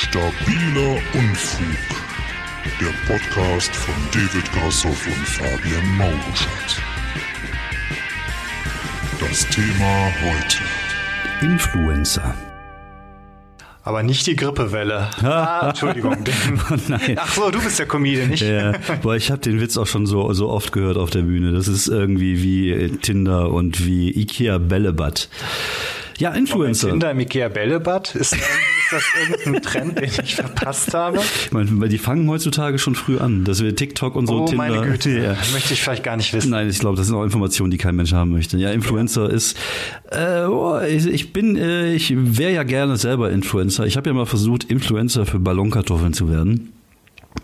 Stabiler Unfug. Der Podcast von David Grassoff und Fabian Mauruschat. Das Thema heute. Influencer. Aber nicht die Grippewelle. Ah, Entschuldigung. Oh nein. Ach so, du bist der Comedian, nicht? Ja, boah, ich habe den Witz auch schon so, so oft gehört auf der Bühne. Das ist irgendwie wie Tinder und wie Ikea Bällebad. Ja, Influencer. Tinder im Ikea Bällebad? Ist das irgendein Trend, den ich verpasst habe? Ich meine, die fangen heutzutage schon früh an, dass wir TikTok und so Oh, Tinder. meine Güte. Ja. Möchte ich vielleicht gar nicht wissen. Nein, ich glaube, das sind auch Informationen, die kein Mensch haben möchte. Ja, Influencer ist, äh, oh, ich, ich bin, äh, ich wäre ja gerne selber Influencer. Ich habe ja mal versucht, Influencer für Ballonkartoffeln zu werden.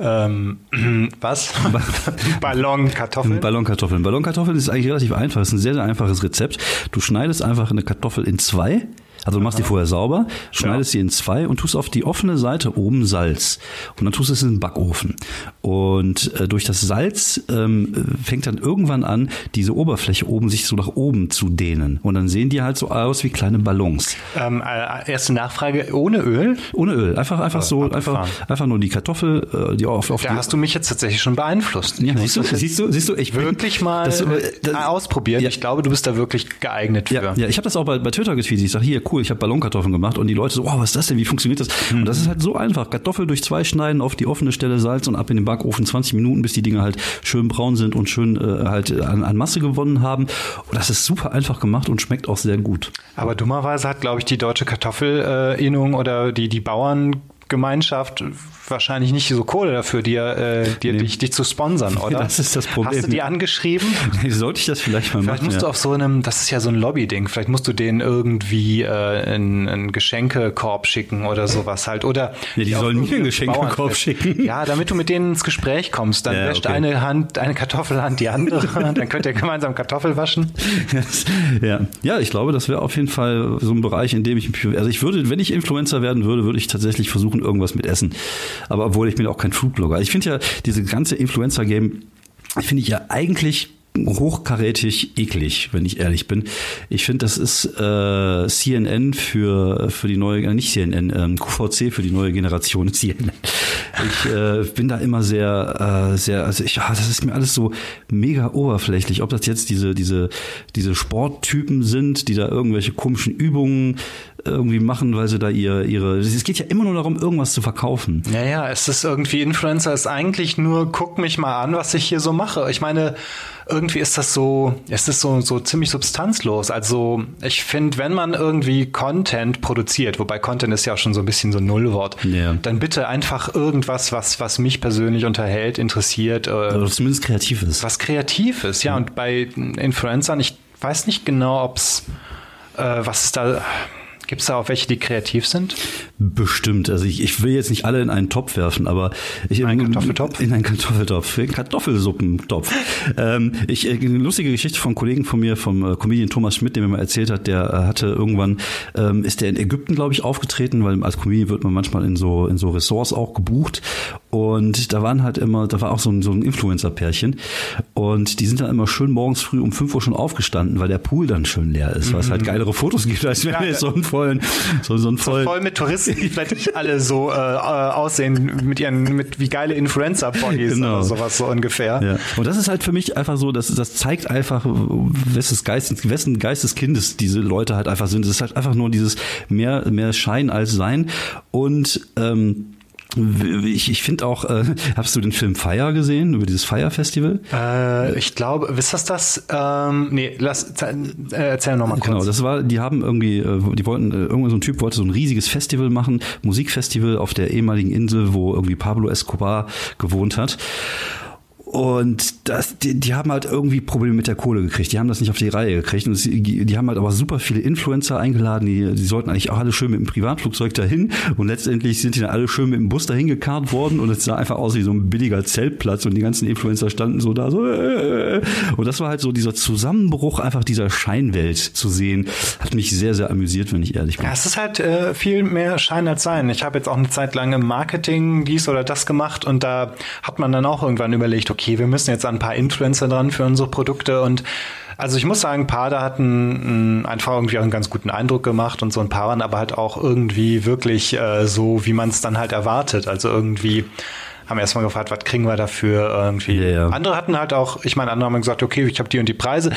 Ähm, was? Ballonkartoffeln? Ballonkartoffeln. Ballonkartoffeln ist eigentlich relativ einfach. Es ist ein sehr, sehr einfaches Rezept. Du schneidest einfach eine Kartoffel in zwei. Also du machst die vorher sauber, schneidest sie in zwei und tust auf die offene Seite oben Salz. Und dann tust du es in den Backofen. Und äh, durch das Salz ähm, fängt dann irgendwann an, diese Oberfläche oben sich so nach oben zu dehnen. Und dann sehen die halt so aus wie kleine Ballons. ähm, äh, erste Nachfrage, ohne Öl? Ohne Öl. Einfach, einfach so, abgefahren. einfach, einfach nur die Kartoffel, äh, die auf, auf Da die, hast du mich jetzt tatsächlich schon beeinflusst. ja, siehst du, siehst du, siehst du, ich bin- wirklich mal das, äh, äh, das, ausprobieren. Ja. Ich glaube, du bist da wirklich geeignet für. Ja, ja ich habe das auch bei, bei Twitter getweetet. Ich sage, hier, cool, ich habe Ballonkartoffeln gemacht. Und die Leute so, oh, was ist das denn? Wie funktioniert das? Und das ist halt so einfach. Kartoffel durch zwei schneiden, auf die offene Stelle Salz und ab in den Backofen 20 Minuten, bis die Dinge halt schön braun sind und schön äh, halt an, an Masse gewonnen haben. Und das ist super einfach gemacht und schmeckt auch sehr gut. Aber dummerweise hat, glaube ich, die deutsche Kartoffelinnung oder die, die Bauerngemeinschaft wahrscheinlich nicht so Kohle dafür, dir, äh, dir Nee. dich, dich zu sponsern, oder? Das ist das Problem. Hast du die angeschrieben? Sollte ich das vielleicht mal Vielleicht machen? musst du ja. auf so einem, das ist ja so ein Lobby-Ding, vielleicht musst du denen irgendwie äh, einen, einen Geschenkekorb schicken oder sowas halt. Oder Ja, die sollen mir einen Geschenkekorb schicken. Ja, damit du mit denen ins Gespräch kommst. Dann Ja, wäscht okay. eine Hand, eine Kartoffelhand die andere, dann könnt ihr gemeinsam Kartoffel waschen. ja. ja, ich glaube, das wäre auf jeden Fall so ein Bereich, in dem ich mich, also ich würde, wenn ich Influencer werden würde, würde ich tatsächlich versuchen, irgendwas mit Essen. Aber obwohl ich bin auch kein Foodblogger. Ich finde ja, diese ganze Influencer-Game, finde ich ja eigentlich hochkarätig eklig, wenn ich ehrlich bin. Ich finde, das ist äh, CNN für für die neue, äh, nicht CNN, ähm, QVC für die neue Generation CNN. Ich äh, bin da immer sehr, äh, sehr, also ich, ja, das ist mir alles so mega oberflächlich. Ob das jetzt diese diese diese Sporttypen sind, die da irgendwelche komischen Übungen irgendwie machen, weil sie da ihr ihre. Es geht ja immer nur darum, irgendwas zu verkaufen. Ja, ja, es ist irgendwie Influencer ist eigentlich nur, guck mich mal an, was ich hier so mache. Ich meine, irgendwie ist das so, es ist so, so ziemlich substanzlos. Also ich finde, wenn man irgendwie Content produziert, wobei Content ist ja auch schon so ein bisschen so ein Nullwort, Ja. dann bitte einfach irgendwas, was, was mich persönlich unterhält, interessiert, äh, Oder zumindest kreativ ist. was kreativ ist. Ja, und bei Influencern, ich weiß nicht genau, ob's, äh, was ist da, gibt's da auch welche, die kreativ sind? Bestimmt. Also ich, ich will jetzt nicht alle in einen Topf werfen, aber ich Einen Kartoffeltopf? In einen Kartoffeltopf, in einen Kartoffelsuppentopf. ähm, ich, äh, eine lustige Geschichte von einem Kollegen von mir, vom äh, Comedian Thomas Schmidt, der mir mal erzählt hat, der äh, hatte irgendwann, ähm, ist der in Ägypten, glaube ich, aufgetreten, weil als Comedian wird man manchmal in so in so Ressorts auch gebucht. Und da waren halt immer, da war auch so ein, so ein Influencer-Pärchen. Und die sind dann immer schön morgens früh um 5 Uhr schon aufgestanden, weil der Pool dann schön leer ist, weil es halt geilere Fotos gibt, als wenn Mhm. Ja, wir so einen vollen, so, so einen vollen, voll mit Touristen, die vielleicht nicht alle so äh, äh, aussehen mit ihren mit wie geile Influencer-Bodies Genau. oder sowas so ungefähr. Ja. Und das ist halt für mich einfach so, das, das zeigt einfach, wesses Geistes, wessen Geisteskindes diese Leute halt einfach sind. Es ist halt einfach nur dieses mehr, mehr Schein als Sein. Und ähm, ich, ich finde auch, äh, hast du den Film Fire gesehen, über dieses Fire Festival? Äh, ich glaube, wisst ihr das? Ähm, nee, lass äh, erzähl noch mal kurz. Genau, das war, die haben irgendwie, äh, die wollten, äh, irgendwann so ein Typ wollte so ein riesiges Festival machen, Musikfestival auf der ehemaligen Insel, wo irgendwie Pablo Escobar gewohnt hat. Und das, die, die haben halt irgendwie Probleme mit der Kohle gekriegt. Die haben das nicht auf die Reihe gekriegt. Und die, die haben halt aber super viele Influencer eingeladen. Die, die sollten eigentlich auch alle schön mit dem Privatflugzeug dahin. Und letztendlich sind die dann alle schön mit dem Bus dahin gekarrt worden. Und es sah einfach aus wie so ein billiger Zeltplatz. Und die ganzen Influencer standen so da so. Äh, und das war halt so dieser Zusammenbruch einfach dieser Scheinwelt zu sehen. Hat mich sehr, sehr amüsiert, wenn ich ehrlich bin. Ja, es ist halt äh, viel mehr Schein als Sein. Ich habe jetzt auch eine Zeit lang im Marketing dies oder das gemacht und da hat man dann auch irgendwann überlegt, okay, wir müssen jetzt an ein paar Influencer dran für unsere Produkte und Also ich muss sagen, ein paar da hatten mh, einfach irgendwie auch einen ganz guten Eindruck gemacht und so ein paar waren aber halt auch irgendwie wirklich äh, so, wie man es dann halt erwartet. Also irgendwie haben erstmal gefragt, was kriegen wir dafür irgendwie. Ja, ja. Andere hatten halt auch, ich meine, andere haben gesagt, okay, ich habe die und die Preise.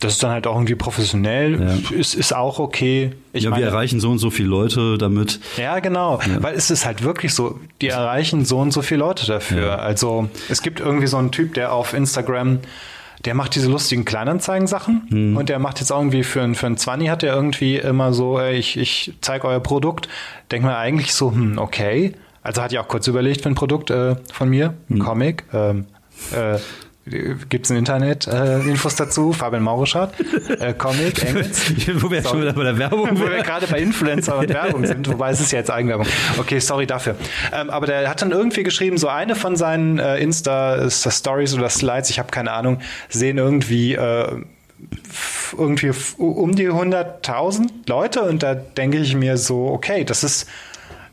Das ist dann halt auch irgendwie professionell, Ja. ist, ist auch okay. Ich ja, wir meine- erreichen so und so viele Leute damit. ja, genau. Weil es ist halt wirklich so, die erreichen so und so viele Leute dafür. Ja. Also es gibt irgendwie so einen Typ, der auf Instagram, der macht diese lustigen Kleinanzeigen-Sachen Hm. und der macht jetzt irgendwie für ein, für ein 20 hat der irgendwie immer so, ey, ich, ich zeige euer Produkt. Denkt man eigentlich so, hm, okay. Also hat ja auch kurz überlegt für ein Produkt äh, von mir, ein Hm. Comic. Ähm, äh, Gibt es im Internet äh, Infos dazu? Fabian Maurischat, äh, Comic, Engels. Wo wir jetzt schon wieder bei der Werbung Wo wir gerade bei Influencer und Werbung sind, wobei es ist ja jetzt Eigenwerbung. Okay, sorry dafür. Ähm, aber der hat dann irgendwie geschrieben, so eine von seinen äh, Insta ist das Stories oder Slides, ich habe keine Ahnung, sehen irgendwie äh, irgendwie um die 100.000 Leute und da denke ich mir so, okay, das ist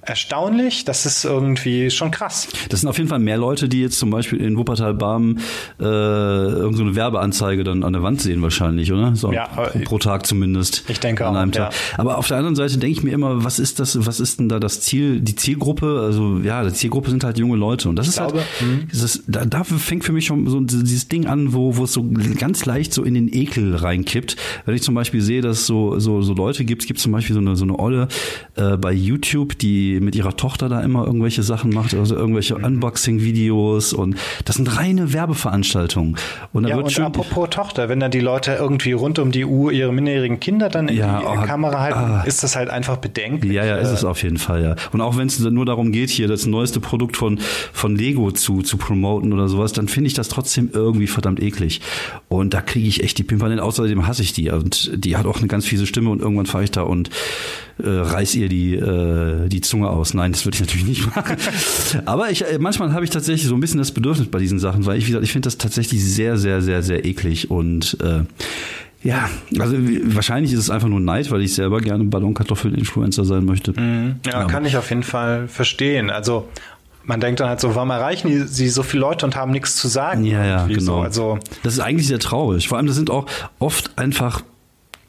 erstaunlich, das ist irgendwie schon krass. Das sind auf jeden Fall mehr Leute, die jetzt zum Beispiel in Wuppertal-Barmen äh, irgend so eine Werbeanzeige dann an der Wand sehen wahrscheinlich, oder? So Ja, pro, aber- pro Tag zumindest. Ich denke an auch, einem Tag. Aber auf der anderen Seite denke ich mir immer, was ist das, was ist denn da das Ziel, die Zielgruppe? Also ja, die Zielgruppe sind halt junge Leute und das ist glaube, halt, dieses, da, da fängt für mich schon so dieses Ding an, wo, wo es so ganz leicht so in den Ekel reinkippt. Wenn ich zum Beispiel sehe, dass es so, so, so Leute gibt, es gibt zum Beispiel so eine, so eine Olle äh, bei YouTube, die mit ihrer Tochter da immer irgendwelche Sachen macht, also irgendwelche Mhm. Unboxing-Videos und das sind reine Werbeveranstaltungen. Und da Ja, wird und schön, apropos Tochter, wenn dann die Leute irgendwie rund um die Uhr ihre minderjährigen Kinder dann in Ja, die oh, Kamera halten, ah. ist das halt einfach bedenklich. Ja, ja, ist Äh, es auf jeden Fall, ja. Und auch wenn es nur darum geht, hier das neueste Produkt von, von Lego zu, zu promoten oder sowas, dann finde ich das trotzdem irgendwie verdammt eklig. Und da kriege ich echt die Pimpernel. Außerdem hasse ich die. Und die hat auch eine ganz fiese Stimme und irgendwann fahre ich da und äh, reiß ihr die, äh, die Zunge aus. Nein, das würde ich natürlich nicht machen. Aber ich, äh, manchmal habe ich tatsächlich so ein bisschen das Bedürfnis bei diesen Sachen, weil ich, wie gesagt, ich finde das tatsächlich sehr, sehr, sehr, sehr eklig und äh, ja, also wahrscheinlich ist es einfach nur Neid, weil ich selber gerne Ballonkartoffel-Influencer sein möchte. Ja, Aber- kann ich auf jeden Fall verstehen. Also man denkt dann halt so, warum erreichen die, sie so viele Leute und haben nichts zu sagen? Ja, ja, genau. So. Also das ist eigentlich sehr traurig. Vor allem, das sind auch oft einfach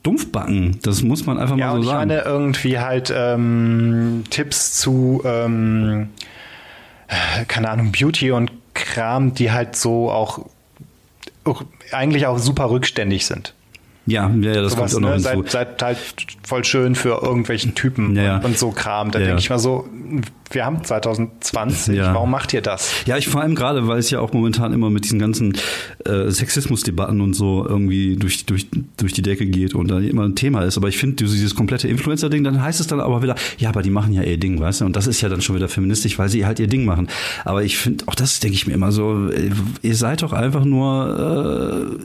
Dumpfbacken. Das muss man einfach ja, mal und so ich sagen. meine irgendwie halt ähm, Tipps zu, ähm, äh, keine Ahnung, Beauty und Kram, die halt so auch, auch eigentlich auch super rückständig sind. ja, ja, das Sowas, kommt auch noch ne? hinzu. seid, seid halt voll schön für irgendwelchen Typen Ja, ja. und, und so Kram. Da Ja, denke ich mal so, wir haben 2020, Ja. warum macht ihr das? Ja, ich vor allem gerade, weil es ja auch momentan immer mit diesen ganzen äh, Sexismusdebatten und so irgendwie durch, durch, durch die Decke geht und da immer ein Thema ist. Aber ich finde, dieses komplette Influencer-Ding, dann heißt es dann aber wieder, ja, aber die machen ja ihr Ding, weißt du? Und das ist ja dann schon wieder feministisch, weil sie halt ihr Ding machen. Aber ich finde, auch das denke ich mir immer so, äh, ihr seid doch einfach nur äh,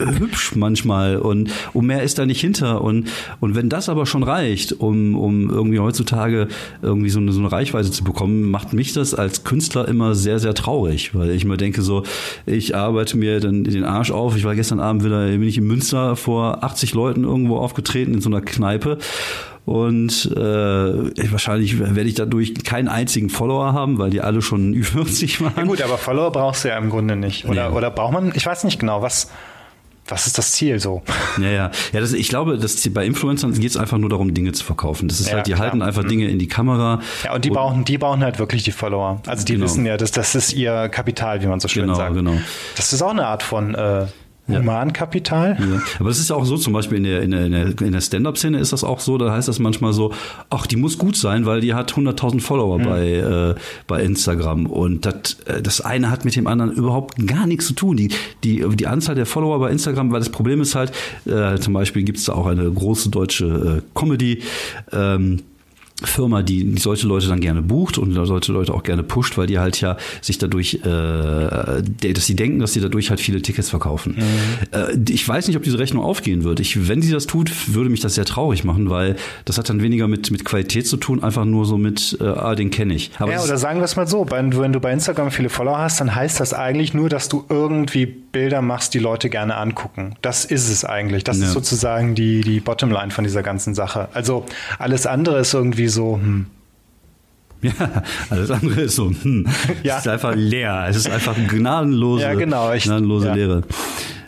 hübsch manchmal und um mehr ist da nicht hinter und und wenn das aber schon reicht, um um irgendwie heutzutage irgendwie so eine so eine Reichweite zu bekommen, macht mich das als Künstler immer sehr sehr traurig, weil ich mir denke so, ich arbeite mir dann den Arsch auf. Ich war gestern Abend wieder bin ich in Münster vor 80 Leuten irgendwo aufgetreten in so einer Kneipe und äh, wahrscheinlich werde ich dadurch keinen einzigen Follower haben, weil die alle schon Ü40 waren. Ja gut, aber Follower brauchst du ja im Grunde nicht. Oder, Nee. oder braucht man, ich weiß nicht genau, was, was ist das Ziel so? Ja, ja. Ja, das, ich glaube, das, bei Influencern geht es einfach nur darum, Dinge zu verkaufen. Das ist Ja, halt, die klar. halten einfach Dinge in die Kamera. Ja, und die brauchen, die brauchen halt wirklich die Follower. Also die Genau. wissen ja, dass das ist ihr Kapital, wie man so schön Genau, sagt. genau. Das ist auch eine Art von äh, Humankapital. Ja. Aber das ist ja auch so, zum Beispiel in der, in der, in der, Stand-Up-Szene ist das auch so, da heißt das manchmal so, ach, die muss gut sein, weil die hat 100.000 Follower Hm. bei, äh, bei Instagram. Und das, äh, das eine hat mit dem anderen überhaupt gar nichts zu tun. Die, die, die Anzahl der Follower bei Instagram, weil das Problem ist halt, äh, zum Beispiel gibt es da auch eine große deutsche äh, Comedy, ähm, Firma, die solche Leute dann gerne bucht und solche Leute auch gerne pusht, weil die halt ja sich dadurch, äh, dass sie denken, dass sie dadurch halt viele Tickets verkaufen. Äh, ich weiß nicht, ob diese Rechnung aufgehen wird. Ich, wenn sie das tut, würde mich das sehr traurig machen, weil das hat dann weniger mit, mit Qualität zu tun, einfach nur so mit, äh, ah, den kenne ich. Aber Ja, oder sagen wir es mal so, wenn du, wenn du bei Instagram viele Follower hast, dann heißt das eigentlich nur, dass du irgendwie Bilder machst, die Leute gerne angucken. Das ist es eigentlich. Das Ja. ist sozusagen die, die Bottomline von dieser ganzen Sache. Also alles andere ist irgendwie so, hm, ja, alles andere ist so, hm, Ja. es ist einfach leer. Es ist einfach gnadenlose, Ja, genau, ich- gnadenlose ja. Leere.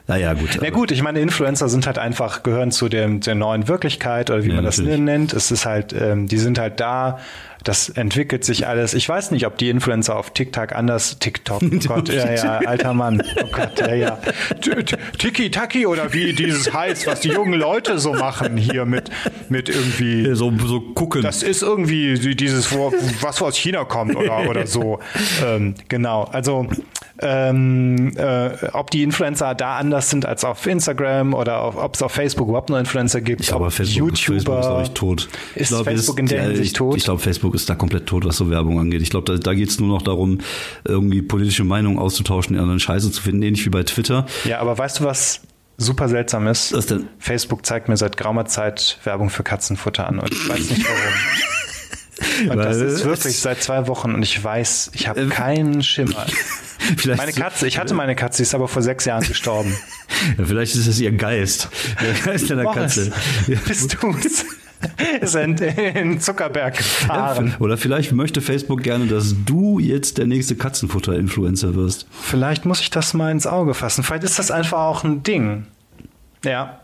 Naja, gut. Na gut, ich meine, Influencer sind halt einfach, gehören zu dem, der neuen Wirklichkeit oder wie Ja, man das natürlich. nennt. Es ist halt, ähm, die sind halt da. Das entwickelt sich alles. Ich weiß nicht, ob die Influencer auf TikTok anders, TikTok, oh Gott, ja, ja, alter Mann, oh Gott, ja, ja. Tiki-Taki oder wie dieses heißt, was die jungen Leute so machen hier mit, mit irgendwie. so, so gucken. Das ist irgendwie die- dieses, wo, was aus China kommt oder, oder so. Ähm, genau. Also, ähm, äh, ob die Influencer da anders sind als auf Instagram oder auf, ob es auf Facebook überhaupt noch Influencer gibt. ich glaube, Facebook, Facebook ist, glaube ich, tot. Ist ich glaube, Facebook in der ja, Hinsicht ich, tot? Ich glaube, Facebook ist da komplett tot, was so Werbung angeht. Ich glaube, da, da geht es nur noch darum, irgendwie politische Meinungen auszutauschen, anderen Scheiße zu finden, ähnlich wie bei Twitter. Ja, aber weißt du, was super seltsam ist? Was denn? Facebook zeigt mir seit geraumer Zeit Werbung für Katzenfutter an und ich weiß nicht warum. Und das Weil- ist wirklich seit zwei Wochen und ich weiß, ich habe keinen Schimmer. Vielleicht, Meine Katze, ich hatte meine Katze, die ist aber vor sechs Jahren gestorben. Ja, vielleicht ist es ihr Geist. Der Geist deiner Katze. Ja. Bist du's? Ist in, in Zuckerberg gefahren. Oder vielleicht möchte Facebook gerne, dass du jetzt der nächste Katzenfutter-Influencer wirst. Vielleicht muss ich das mal ins Auge fassen. Vielleicht ist das einfach auch ein Ding. Ja.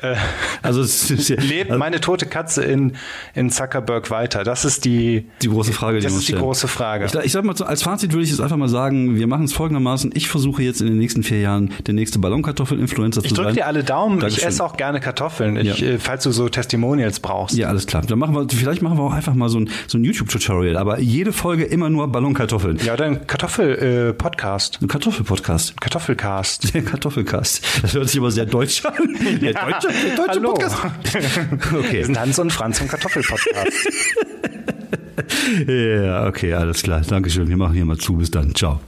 Äh, Also ja, lebt also meine tote Katze in, in Zuckerberg weiter? Das ist die, die große Frage, die das ist die große Frage. Ich, ich sag mal, als Fazit würde ich jetzt einfach mal sagen, wir machen es folgendermaßen. Ich versuche jetzt in den nächsten vier Jahren der nächste Ballonkartoffel-Influencer Ich zu sein. drücke dir alle Daumen. Dankeschön. Ich esse auch gerne Kartoffeln, ich, Ja. äh, falls du so Testimonials brauchst. Ja, alles klar. Dann machen wir, vielleicht machen wir auch einfach mal so ein, so ein YouTube-Tutorial, aber jede Folge immer nur Ballonkartoffeln. Ja, oder ein Kartoffel-Podcast. Ein Kartoffelpodcast. Kartoffelcast. Der Kartoffelcast. Das hört sich aber sehr deutsch an. Der deutsche, der deutsche Hallo. Podcast. Wir Okay. sind Hans und Franz vom Kartoffelpodcast. Ja, okay, alles klar. Dankeschön. Wir machen hier mal zu. Bis dann. Ciao.